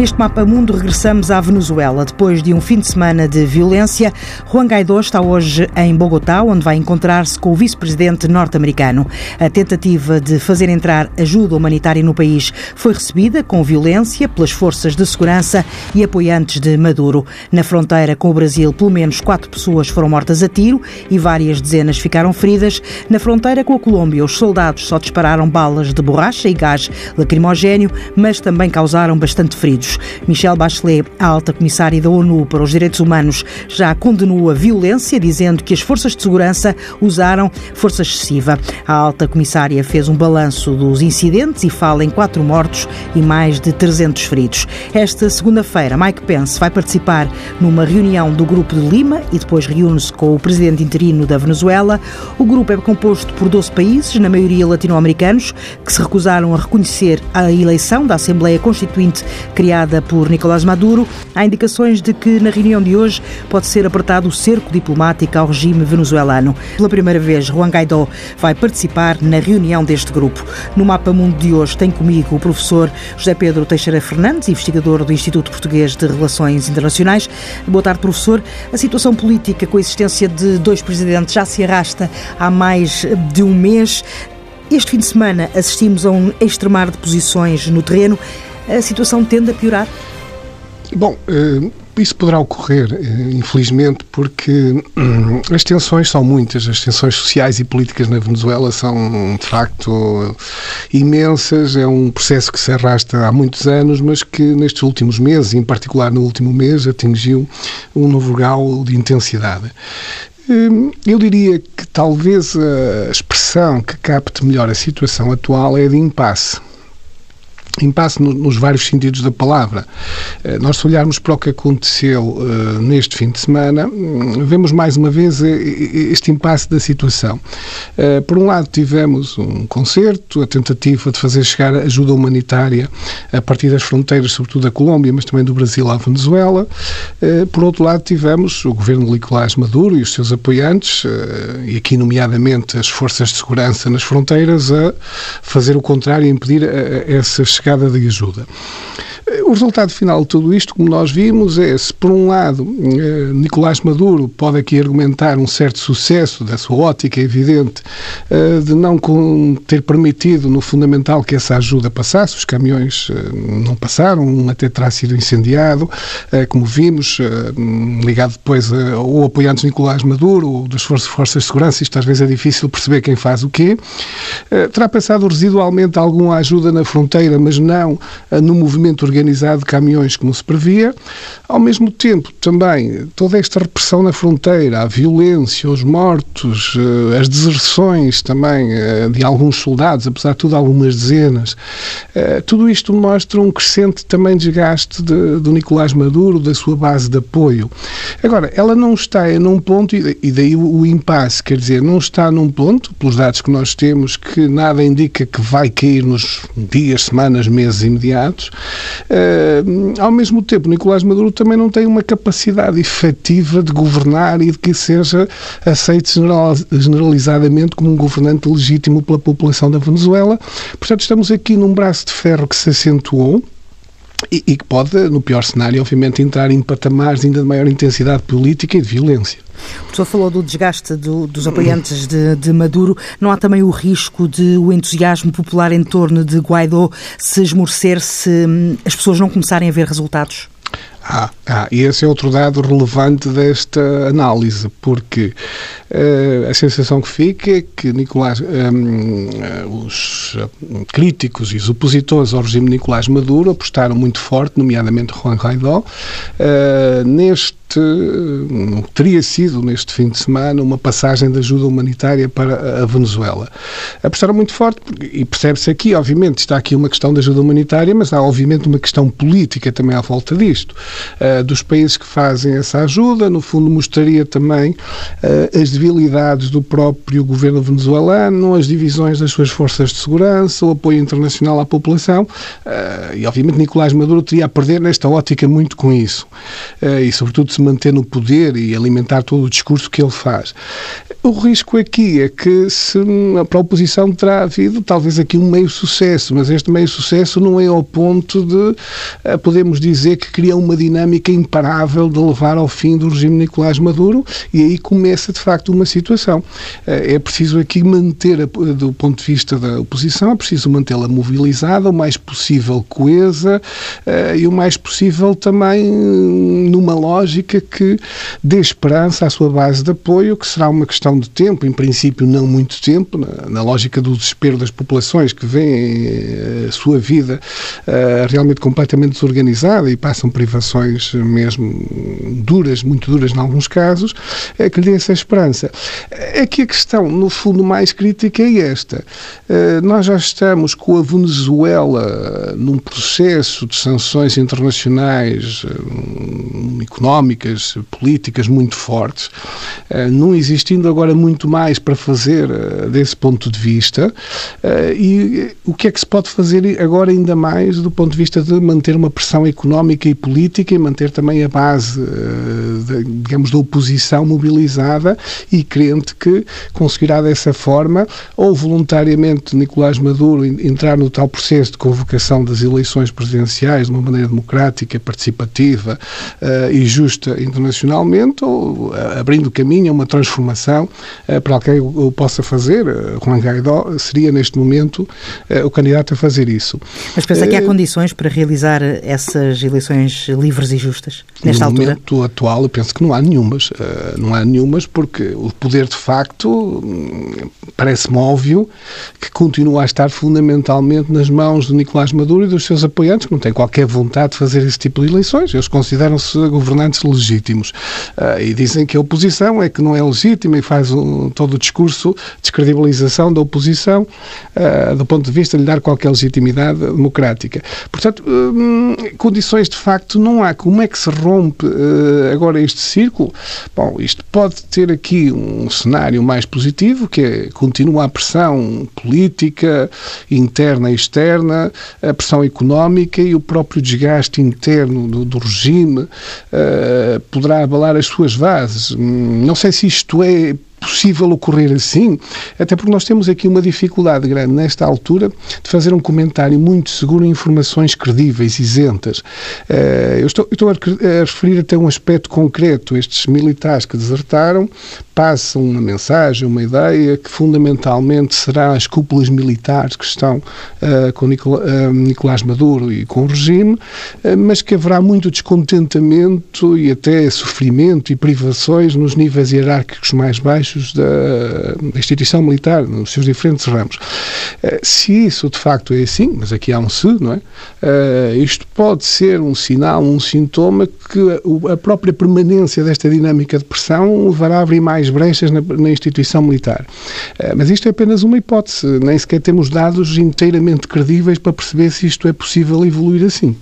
Neste mapa mundo regressamos à Venezuela. Depois de um fim de semana de violência, Juan Guaidó está hoje em Bogotá, onde vai encontrar-se com o vice-presidente norte-americano. A tentativa de fazer entrar ajuda humanitária no país foi recebida com violência pelas forças de segurança e apoiantes de Maduro. Na fronteira com o Brasil, pelo menos quatro pessoas foram mortas a tiro e várias dezenas ficaram feridas. Na fronteira com a Colômbia, os soldados só dispararam balas de borracha e gás lacrimogéneo, mas também causaram bastante feridos. Michelle Bachelet, a alta comissária da ONU para os Direitos Humanos, já condenou a violência, dizendo que as forças de segurança usaram força excessiva. A alta comissária fez um balanço dos incidentes e fala em quatro mortos e mais de 300 feridos. Esta segunda-feira, Mike Pence vai participar numa reunião do Grupo de Lima e depois reúne-se com o presidente interino da Venezuela. O grupo é composto por 12 países, na maioria latino-americanos, que se recusaram a reconhecer a eleição da Assembleia Constituinte criada por Nicolás Maduro, há indicações de que na reunião de hoje pode ser apertado o cerco diplomático ao regime venezuelano. Pela primeira vez, Juan Guaidó vai participar na reunião deste grupo. No Mapa Mundo de hoje tem comigo o professor José Pedro Teixeira Fernandes, investigador do Instituto Português de Relações Internacionais. Boa tarde, professor. A situação política com a existência de dois presidentes já se arrasta há mais de um mês. Este fim de semana assistimos a um extremar de posições no terreno a situação tende a piorar? Bom, eh, isso poderá ocorrer, eh, infelizmente, porque hum, as tensões são muitas, as tensões sociais e políticas na Venezuela são, de facto, imensas. É um processo que se arrasta há muitos anos, mas que nestes últimos meses, em particular no último mês, atingiu um novo grau de intensidade. Hum, eu diria que talvez a expressão que capte melhor a situação atual é de impasse impasse nos vários sentidos da palavra. Eh, nós, se olharmos para o que aconteceu uh, neste fim de semana, hum, vemos mais uma vez este impasse da situação. Por um lado, tivemos um concerto, a tentativa de fazer chegar ajuda humanitária a partir das fronteiras, sobretudo da Colômbia, mas também do Brasil à Venezuela. Por outro lado, tivemos o governo de Nicolás Maduro e os seus apoiantes, e aqui, nomeadamente, as forças de segurança nas fronteiras, a fazer o contrário e impedir essa chegada de ajuda. O resultado final de tudo isto, como nós vimos, é se, por um lado, eh, Nicolás Maduro pode aqui argumentar um certo sucesso da sua ótica evidente eh, de não ter permitido, no fundamental, que essa ajuda passasse, os caminhões eh, não passaram, até terá sido incendiado, como vimos, ligado depois ou apoiantes de Nicolás Maduro ou das forças de segurança, isto às vezes é difícil perceber quem faz o quê, terá passado residualmente alguma ajuda na fronteira, mas não no movimento organizado de caminhões como se previa. Ao mesmo tempo, também, toda esta repressão na fronteira, a violência, os mortos, eh, as deserções também eh, de alguns soldados, apesar de tudo, algumas dezenas, tudo isto mostra um crescente também desgaste de, do Nicolás Maduro, da sua base de apoio. Agora, ela não está num ponto, e daí o impasse, quer dizer, não está num ponto, pelos dados que nós temos, que nada indica que vai cair nos dias, semanas, meses imediatos, Uh, ao mesmo tempo, Nicolás Maduro também não tem uma capacidade efetiva de governar e de que seja aceito generalizadamente como um governante legítimo pela população da Venezuela. Portanto, estamos aqui num braço de ferro que se acentuou. E, e que pode, no pior cenário, obviamente, entrar em patamares ainda de maior intensidade política e de violência. O professor falou do desgaste do, dos apoiantes de, de, Maduro. Não há também o risco de o entusiasmo popular em torno de Guaidó se esmorecer se hum, as pessoas não começarem a ver resultados? Ah, ah, e esse é outro dado relevante desta análise, porque uh, a sensação que fica é que Nicolás, um, os críticos e os opositores ao regime de Nicolás Maduro apostaram muito forte, nomeadamente Juan Guaidó, uh, neste teria sido neste fim de semana uma passagem de ajuda humanitária para a Venezuela. Apostaram muito forte e percebe-se aqui, obviamente, está aqui uma questão de ajuda humanitária, mas há obviamente uma questão política também à volta disto. Uh, dos países que fazem essa ajuda, no fundo mostraria também uh, as debilidades do próprio governo venezuelano, as divisões das suas forças de segurança, o apoio internacional à população e obviamente Nicolás Maduro teria a perder nesta ótica muito com isso. e sobretudo se manter no poder e alimentar todo o discurso que ele faz. O risco aqui é que se, para a oposição terá havido talvez aqui um meio sucesso, mas este meio sucesso não é ao ponto de eh, podemos dizer que cria uma dinâmica imparável de levar ao fim do regime Nicolás Maduro e aí começa de facto uma situação. Eh, é preciso aqui manter, do ponto de vista da oposição, é preciso mantê-la mobilizada, o mais possível coesa eh, e o mais possível também numa lógica que dê esperança à sua base de apoio, que será uma questão de tempo, em princípio não muito tempo, na, na lógica do desespero das populações que veem eh, a sua vida uh, realmente completamente desorganizada e passam privações mesmo duras, muito duras em alguns casos, é que lhe dê essa esperança. É que a questão, no fundo, mais crítica é esta. Uh, nós já estamos com a Venezuela num processo de sanções internacionais uh, económicas, políticas muito fortes, não existindo agora muito mais para fazer uh, desse ponto de vista uh, e o que é que se pode fazer agora ainda mais do ponto de vista de manter uma pressão económica e política e manter também a base, uh, digamos, da oposição mobilizada e crente que conseguirá dessa forma ou voluntariamente Nicolás Maduro entrar no tal processo de convocação das eleições presidenciais de uma maneira democrática, participativa e justa internacionalmente ou abrindo caminho a uma transformação eh, para alguém o possa fazer, eh, Juan Guaidó seria neste momento eh, o candidato a fazer isso. Mas pensa que há condições para realizar essas eleições livres e justas nesta no altura? No momento atual eu penso que não há nenhumas. Não há nenhumas porque o poder de facto hum, parece-me óbvio que continua a estar fundamentalmente nas mãos de Nicolás Maduro e dos seus apoiantes que não têm qualquer vontade de fazer esse tipo de eleições. Eles consideram-se governantes legítimos e dizem que a oposição é que não é legítima e faz um, todo o discurso de descredibilização da oposição uh, do ponto de vista de lhe dar qualquer legitimidade democrática. Portanto, hum, condições de facto não há. Como é que se rompe uh, agora este círculo? Bom, isto pode ter aqui um cenário mais positivo, que é continua a pressão política, interna e externa, a pressão económica e o próprio desgaste interno do, do regime uh, poderá abalar as suas bases. Não sei se isto é possível ocorrer assim, até porque nós temos aqui uma dificuldade grande nesta altura de fazer um comentário muito seguro em informações credíveis, isentas. Eh, eu estou, eu estou a referir até um aspecto concreto. Estes militares que desertaram passam uma mensagem, uma ideia que fundamentalmente será as cúpulas militares que estão uh, com uh, Nicolás Maduro e com o regime, mas que haverá muito descontentamento e até sofrimento e privações nos níveis hierárquicos mais baixos da, da instituição militar, nos seus diferentes ramos. se isso de facto é assim, mas aqui há um se, não é? isto pode ser um sinal, um sintoma que a própria permanência desta dinâmica de pressão levará a abrir mais brechas na, na instituição militar. Uh, mas isto é apenas uma hipótese, nem sequer temos dados inteiramente credíveis para perceber se isto é possível evoluir assim.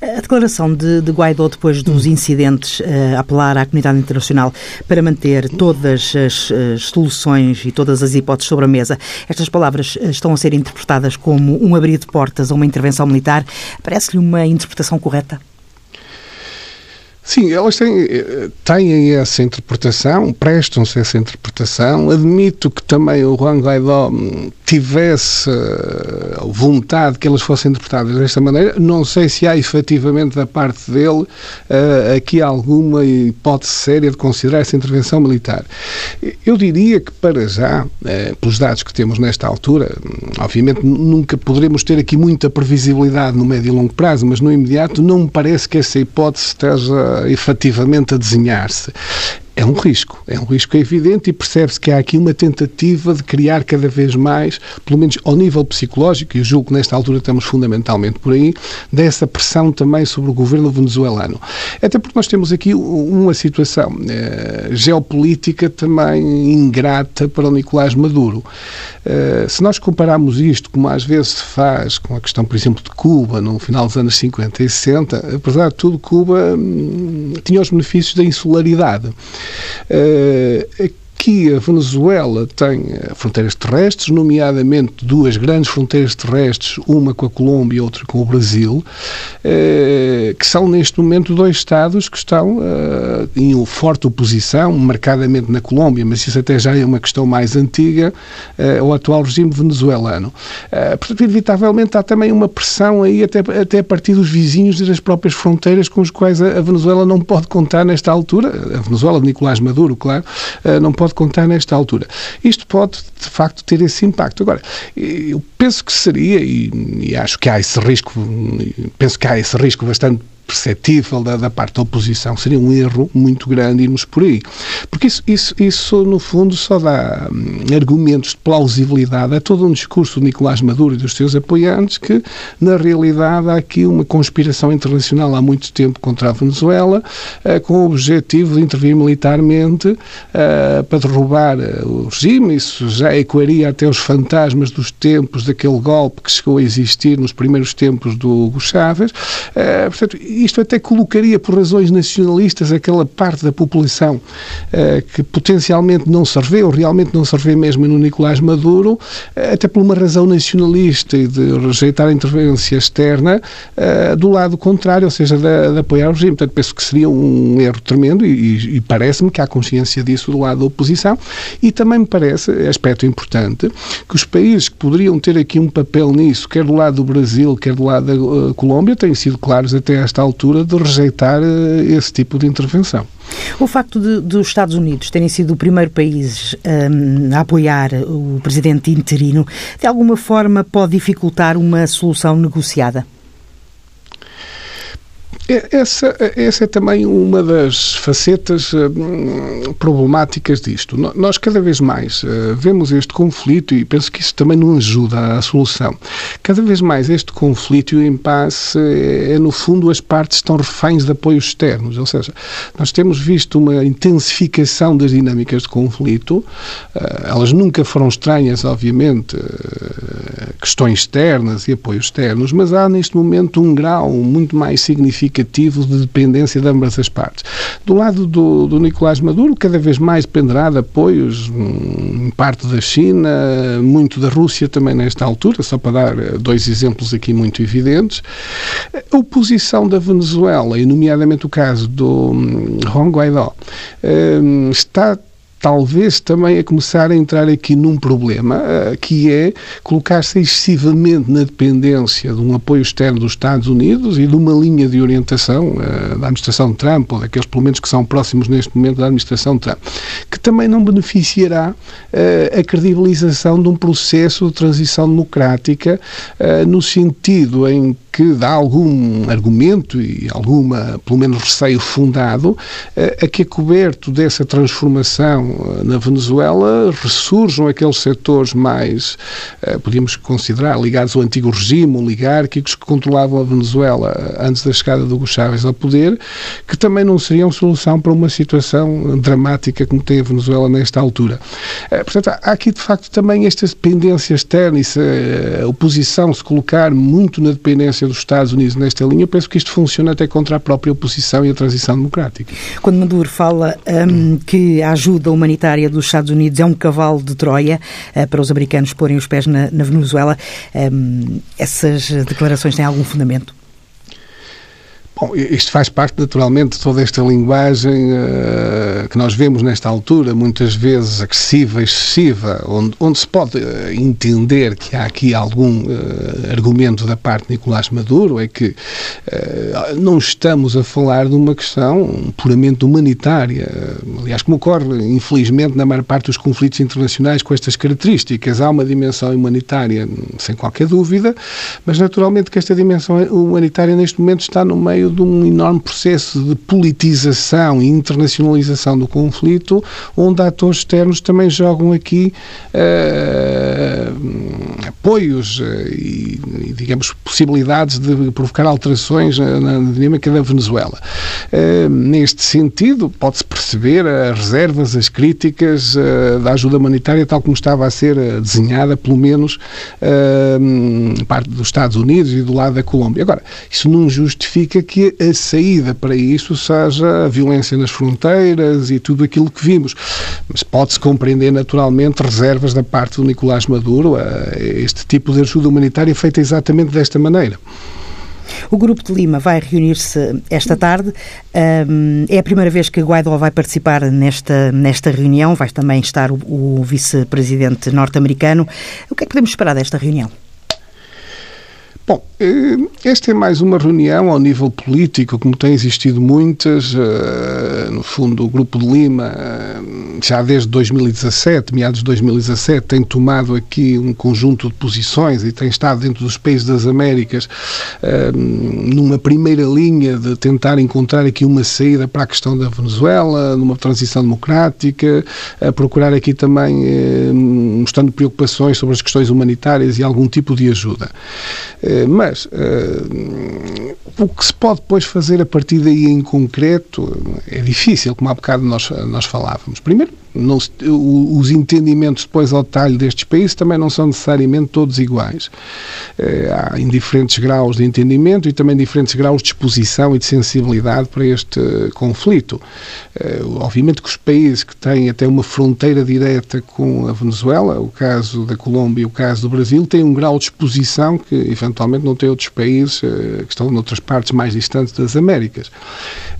A declaração de, de Guaidó depois dos incidentes uh, apelar à comunidade internacional para manter todas as, as, soluções e todas as hipóteses sobre a mesa, estas palavras estão a ser interpretadas como um abrir de portas a uma intervenção militar. Parece-lhe uma interpretação correta? Sim, elas têm, eh, têm essa interpretação, prestam-se essa interpretação. Admito que também o Juan Guaidó hum, tivesse eh, vontade que elas fossem interpretadas desta maneira. Não sei se há efetivamente da parte dele eh, aqui alguma hipótese séria de considerar essa intervenção militar. Eu diria que, para já, pelos dados que temos nesta altura, hum, obviamente nunca poderemos ter aqui muita previsibilidade no médio e longo prazo, mas no imediato não me parece que essa hipótese esteja efetivamente a desenhar-se é um risco, é um risco evidente e percebe-se que há aqui uma tentativa de criar cada vez mais, pelo menos ao nível psicológico, e julgo que nesta altura estamos fundamentalmente por aí, dessa pressão também sobre o governo venezuelano. Até porque nós temos aqui uma situação eh, geopolítica também ingrata para o Nicolás Maduro. Eh, se nós compararmos isto, como às vezes se faz com a questão, por exemplo, de Cuba, no final dos anos 50 e 60, apesar de tudo, Cuba hum, tinha os benefícios da insularidade. Uh, a Venezuela tem fronteiras terrestres, nomeadamente duas grandes fronteiras terrestres, uma com a Colômbia e outra com o Brasil, que são neste momento dois Estados que estão em forte oposição, marcadamente na Colômbia, mas isso até já é uma questão mais antiga, ao atual regime venezuelano. Portanto, inevitavelmente há também uma pressão aí até, até a partir dos vizinhos das próprias fronteiras com os quais a Venezuela não pode contar nesta altura, a Venezuela de Nicolás Maduro, claro, não pode contar nesta altura. Isto pode, de facto, ter esse impacto. Agora, eu penso que seria, e, e acho que há esse risco, penso que há esse risco bastante perceptível da, da, parte da oposição. Seria um erro muito grande irmos por aí. Porque isso, isso, isso no fundo, só dá hum, argumentos de plausibilidade a todo um discurso de Nicolás Maduro e dos seus apoiantes que, na realidade, há aqui uma conspiração internacional há muito tempo contra a Venezuela, eh, com o objetivo de intervir militarmente eh, para derrubar eh, o regime. Isso já ecoaria até os fantasmas dos tempos daquele golpe que chegou a existir nos primeiros tempos do Hugo Chávez. Portanto, isto até colocaria, por razões nacionalistas, aquela parte da população uh, que potencialmente não se revê, ou realmente não se revê mesmo no Nicolás Maduro, uh, até por uma razão nacionalista e de rejeitar a interferência externa, uh, do lado contrário, ou seja, de, de, apoiar o regime. Portanto, penso que seria um erro tremendo e, e parece-me que há consciência disso do lado da oposição e também me parece, aspecto importante, que os países que poderiam ter aqui um papel nisso, quer do lado do Brasil, quer do lado da Colômbia, têm sido claros até esta altura de rejeitar eh, esse tipo de intervenção. O facto dos Estados Unidos terem sido o primeiro país um, a apoiar o presidente interino, de alguma forma pode dificultar uma solução negociada? É, essa, essa é também uma das facetas hum, problemáticas disto. Nós, cada vez mais, uh, vemos este conflito e penso que isso também não ajuda à solução. Cada vez mais este conflito e o impasse é, é, no fundo, as partes estão reféns de apoios externos. Ou seja, nós temos visto uma intensificação das dinâmicas de conflito. Elas nunca foram estranhas, obviamente, questões externas e apoios externos, mas há neste momento um grau muito mais significativo de dependência de ambas as partes. Do lado do, do Nicolás Maduro, cada vez mais dependerá de apoios, em parte da China, muito da Rússia também nesta altura, só para dar eh, dois exemplos aqui muito evidentes. A oposição da Venezuela, e nomeadamente o caso do hum, Juan Guaidó, eh, está talvez também a começar a entrar aqui num problema, uh, que é colocar-se excessivamente na dependência de um apoio externo dos Estados Unidos e de uma linha de orientação uh, da administração Trump, ou daqueles pelo menos que são próximos neste momento da administração Trump, que também não beneficiará uh, a credibilização de um processo de transição democrática no sentido em que dá algum argumento e alguma, pelo menos, receio fundado a que, coberto dessa transformação eh, na Venezuela ressurjam aqueles setores mais, eh, podíamos considerar, ligados ao antigo regime oligárquicos que controlavam a Venezuela eh, antes da chegada do Hugo Chávez ao poder, que também não seriam solução para uma situação dramática como tem a Venezuela nesta altura. Portanto, há aqui de facto também esta dependência externa e se a oposição se colocar muito na dependência dos Estados Unidos nesta linha, penso que isto funciona até contra a própria oposição e a transição democrática. Quando Maduro fala um, que ajuda humanitária dos Estados Unidos é um cavalo de Troia uh, para os americanos porem os pés na, na Venezuela. Um, essas declarações têm algum fundamento? Bom, isto faz parte naturalmente de toda esta linguagem uh, que nós vemos nesta altura, muitas vezes agressiva, excessiva, onde, onde se pode uh, entender que há aqui algum uh, argumento da parte de Nicolás Maduro, é que não estamos a falar de uma questão puramente humanitária. Aliás, como ocorre, infelizmente, na maior parte dos conflitos internacionais com estas características, há uma dimensão humanitária, sem qualquer dúvida, mas naturalmente que esta dimensão humanitária neste momento está no meio de um enorme processo de politização e internacionalização do conflito, onde atores externos também jogam aqui uh, apoios e, digamos, possibilidades de provocar alterações na dinâmica da Venezuela. Neste sentido, pode-se perceber as reservas, as críticas da ajuda humanitária tal como estava a ser desenhada, pelo menos, parte dos Estados Unidos e do lado da Colômbia. Agora, isso não justifica que a saída para isso seja a violência nas fronteiras e tudo aquilo que vimos. Mas pode-se compreender naturalmente reservas da parte do Nicolás Maduro a este tipo de ajuda humanitária feita exatamente desta maneira. O Grupo de Lima vai reunir-se esta tarde. É a primeira vez que Guaidó vai participar nesta, nesta reunião. Vai também estar o, o vice-presidente norte-americano. O que é que podemos esperar desta reunião? Bom, esta é mais uma reunião ao nível político, como tem existido muitas. Eh, no fundo, o Grupo de Lima, eh, já desde 2017, meados de 2017, tem tomado aqui um conjunto de posições e tem estado dentro dos países das Américas numa primeira linha de tentar encontrar aqui uma saída para a questão da Venezuela, numa transição democrática, a procurar aqui também mostrando preocupações sobre as questões humanitárias e algum tipo de ajuda. Mas uh, o que se pode depois fazer a partir daí em concreto é difícil, como há bocado nós, nós falávamos. Primeiro, não, os entendimentos depois ao detalhe destes países também não são necessariamente todos iguais. Eh, há diferentes graus de entendimento e também diferentes graus de exposição e de sensibilidade para este conflito. Eh, obviamente que os países que têm até uma fronteira direta com a Venezuela, o caso da Colômbia e o caso do Brasil, têm um grau de exposição que eventualmente não têm outros países eh, que estão noutras partes mais distantes das Américas.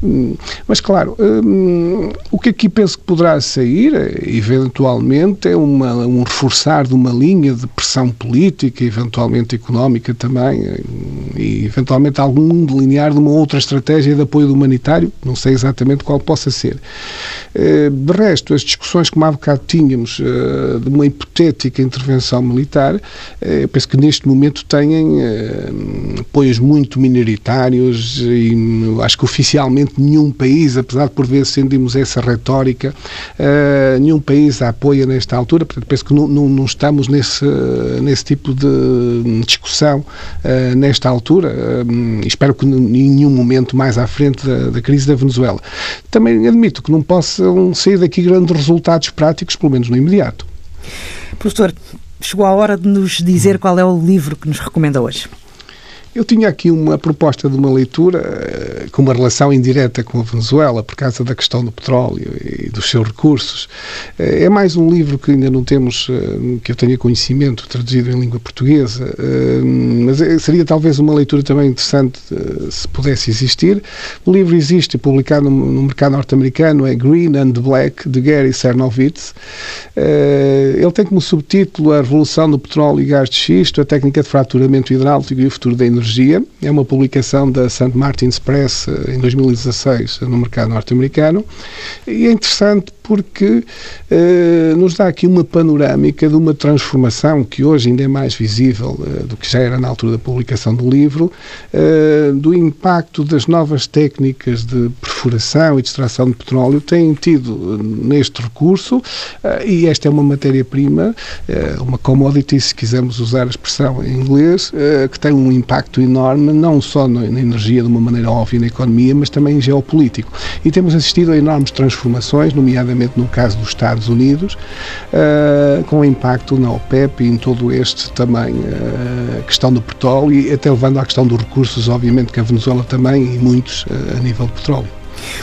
Hum, mas, claro, hum, o que aqui penso que poderá sair eventualmente, é uma, um reforçar de uma linha de pressão política, eventualmente económica também, e eventualmente algum delinear de uma outra estratégia de apoio humanitário, não sei exatamente qual possa ser. Eh, de resto, as discussões que há bocado tínhamos eh, de uma hipotética intervenção militar, eh, penso que neste momento têm apoios muito minoritários e acho que oficialmente nenhum país, apesar de por vezes sentimos essa retórica, uh, nenhum país a apoia nesta altura, portanto penso que não, não, não estamos nesse, nesse tipo de discussão uh, nesta altura. Uh, espero que em nenhum momento mais à frente da, da, crise da Venezuela. Também admito que não possam sair daqui grandes resultados práticos, pelo menos no imediato. Professor, chegou a hora de nos dizer qual é o livro que nos recomenda hoje. Eu tinha aqui uma proposta de uma leitura eh, com uma relação indireta com a Venezuela, por causa da questão do petróleo e dos seus recursos. Eh, é mais um livro que ainda não temos, eh, que eu tenha conhecimento, traduzido em língua portuguesa, mas seria talvez uma leitura também interessante se pudesse existir. O livro existe, publicado no mercado norte-americano, é Green and Black, de Gary Cernovitz. Ele tem como subtítulo A Revolução do Petróleo e Gás de Xisto, a técnica de fraturamento hidráulico e o futuro da energia É uma publicação da St. Martin's Press eh, em 2016 no mercado norte-americano e é interessante porque eh, nos dá aqui uma panorâmica de uma transformação que hoje ainda é mais visível eh, do que já era na altura da publicação do livro, eh, do impacto das novas técnicas de perfuração e de extração de petróleo têm tido eh, neste recurso eh, e esta é uma matéria-prima, uma commodity, se quisermos usar a expressão em inglês, que tem um impacto enorme, não só na, energia de uma maneira óbvia na economia, mas também geopolítico. E temos assistido a enormes transformações, nomeadamente no caso dos Estados Unidos, uh, com impacto na OPEP e em todo este também uh, questão do petróleo e até levando à questão dos recursos, obviamente, que a Venezuela também e muitos uh, a nível de petróleo.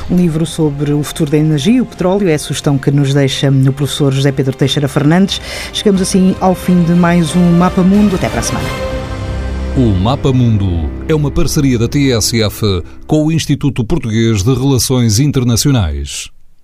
Um livro sobre o futuro da energia e o petróleo é a sugestão que nos deixa o professor José Pedro Teixeira Fernandes. Chegamos assim ao fim de mais um Mapa Mundo. Até para a semana. O Mapa Mundo é uma parceria da TSF com o Instituto Português de Relações Internacionais.